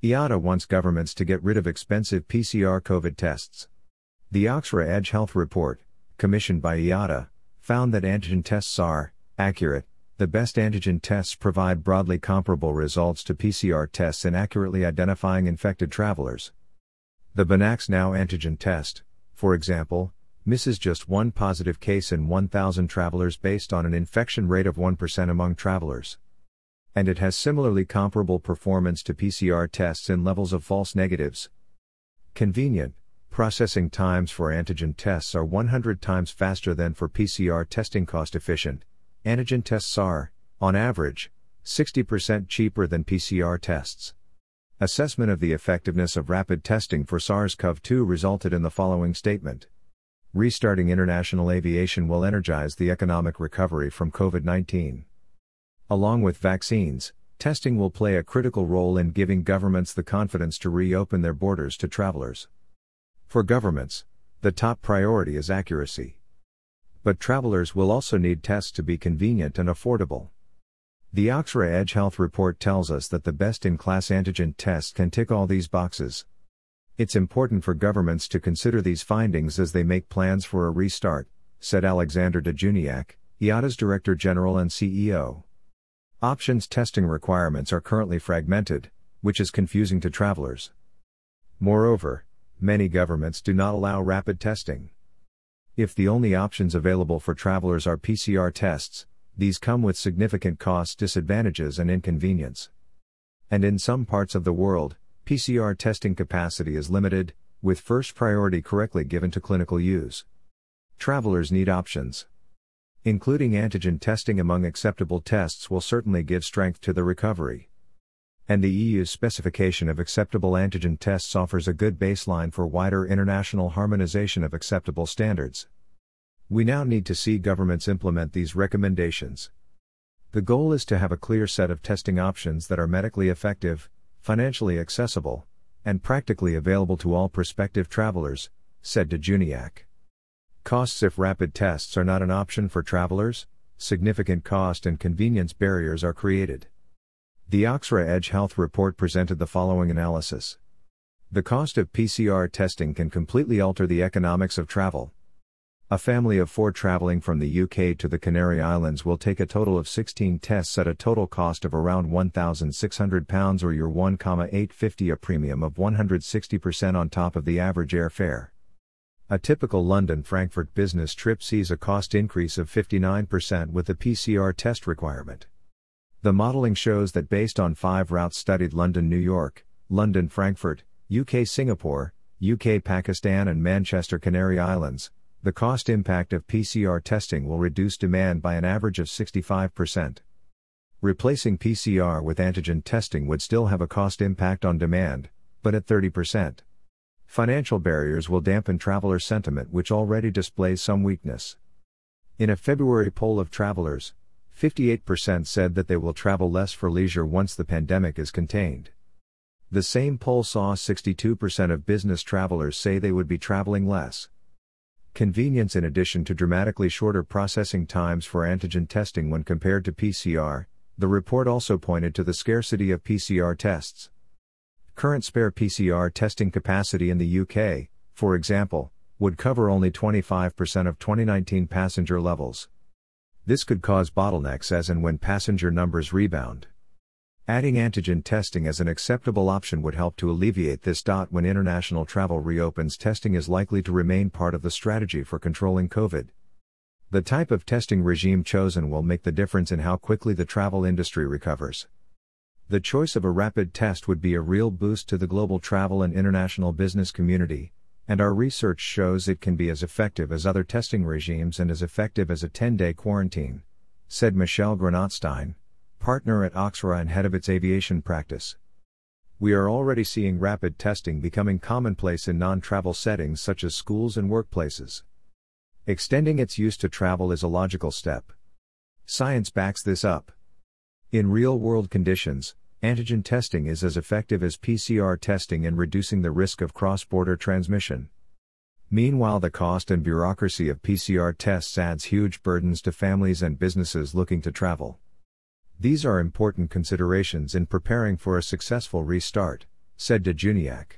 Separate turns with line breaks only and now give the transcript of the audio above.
IATA wants governments to get rid of expensive PCR COVID tests. The Oxera Edge Health Report, commissioned by IATA, found that antigen tests are accurate. The best antigen tests provide broadly comparable results to PCR tests in accurately identifying infected travelers. The BinaxNOW antigen test, for example, misses just one positive case in 1,000 travelers based on an infection rate of 1% among travelers and it has similarly comparable performance to PCR tests in levels of false negatives. Convenient, processing times for antigen tests are 100 times faster than for PCR testing cost efficient. Antigen tests are, on average, 60% cheaper than PCR tests. Assessment of the effectiveness of rapid testing for SARS CoV 2 resulted in the following statement Restarting international aviation will energize the economic recovery from COVID 19. Along with vaccines, testing will play a critical role in giving governments the confidence to reopen their borders to travelers. For governments, the top priority is accuracy. But travelers will also need tests to be convenient and affordable. The Oxera Edge Health Report tells us that the best in class antigen test can tick all these boxes. It's important for governments to consider these findings as they make plans for a restart, said Alexandre de Juniac, IATA's Director General and CEO. Options testing requirements are currently fragmented, which is confusing to travelers. Moreover, many governments do not allow rapid testing. If the only options available for travelers are PCR tests, these come with significant cost disadvantages and inconvenience. And in some parts of the world, PCR testing capacity is limited, with first priority correctly given to clinical use. Travelers need options. Including antigen testing among acceptable tests will certainly give strength to the recovery. And the EU's specification of acceptable antigen tests offers a good baseline for wider international harmonization of acceptable standards. We now need to see governments implement these recommendations. The goal is to have a clear set of testing options that are medically effective, financially accessible, and practically available to all prospective travelers, said de Juniac. Costs If rapid tests are not an option for travelers, significant cost and convenience barriers are created. The Oxera Edge Health Report presented the following analysis. The cost of PCR testing can completely alter the economics of travel. A family of four traveling from the UK to the Canary Islands will take a total of 16 tests at a total cost of around £1,600 or your 1,850 a premium of 160% on top of the average airfare. A typical London Frankfurt business trip sees a cost increase of 59% with the PCR test requirement. The modeling shows that based on five routes studied London New York, London Frankfurt, UK Singapore, UK Pakistan, and Manchester Canary Islands, the cost impact of PCR testing will reduce demand by an average of 65%. Replacing PCR with antigen testing would still have a cost impact on demand, but at 30%. Financial barriers will dampen traveler sentiment, which already displays some weakness. In a February poll of travelers, 58% said that they will travel less for leisure once the pandemic is contained. The same poll saw 62% of business travelers say they would be traveling less. Convenience in addition to dramatically shorter processing times for antigen testing when compared to PCR, the report also pointed to the scarcity of PCR tests. Current spare PCR testing capacity in the UK, for example, would cover only 25% of 2019 passenger levels. This could cause bottlenecks as and when passenger numbers rebound. Adding antigen testing as an acceptable option would help to alleviate this. When international travel reopens, testing is likely to remain part of the strategy for controlling COVID. The type of testing regime chosen will make the difference in how quickly the travel industry recovers. The choice of a rapid test would be a real boost to the global travel and international business community, and our research shows it can be as effective as other testing regimes and as effective as a 10 day quarantine, said Michelle Granatstein, partner at Oxera and head of its aviation practice. We are already seeing rapid testing becoming commonplace in non travel settings such as schools and workplaces. Extending its use to travel is a logical step. Science backs this up. In real world conditions, antigen testing is as effective as PCR testing in reducing the risk of cross border transmission. Meanwhile, the cost and bureaucracy of PCR tests adds huge burdens to families and businesses looking to travel. These are important considerations in preparing for a successful restart, said de Juniac.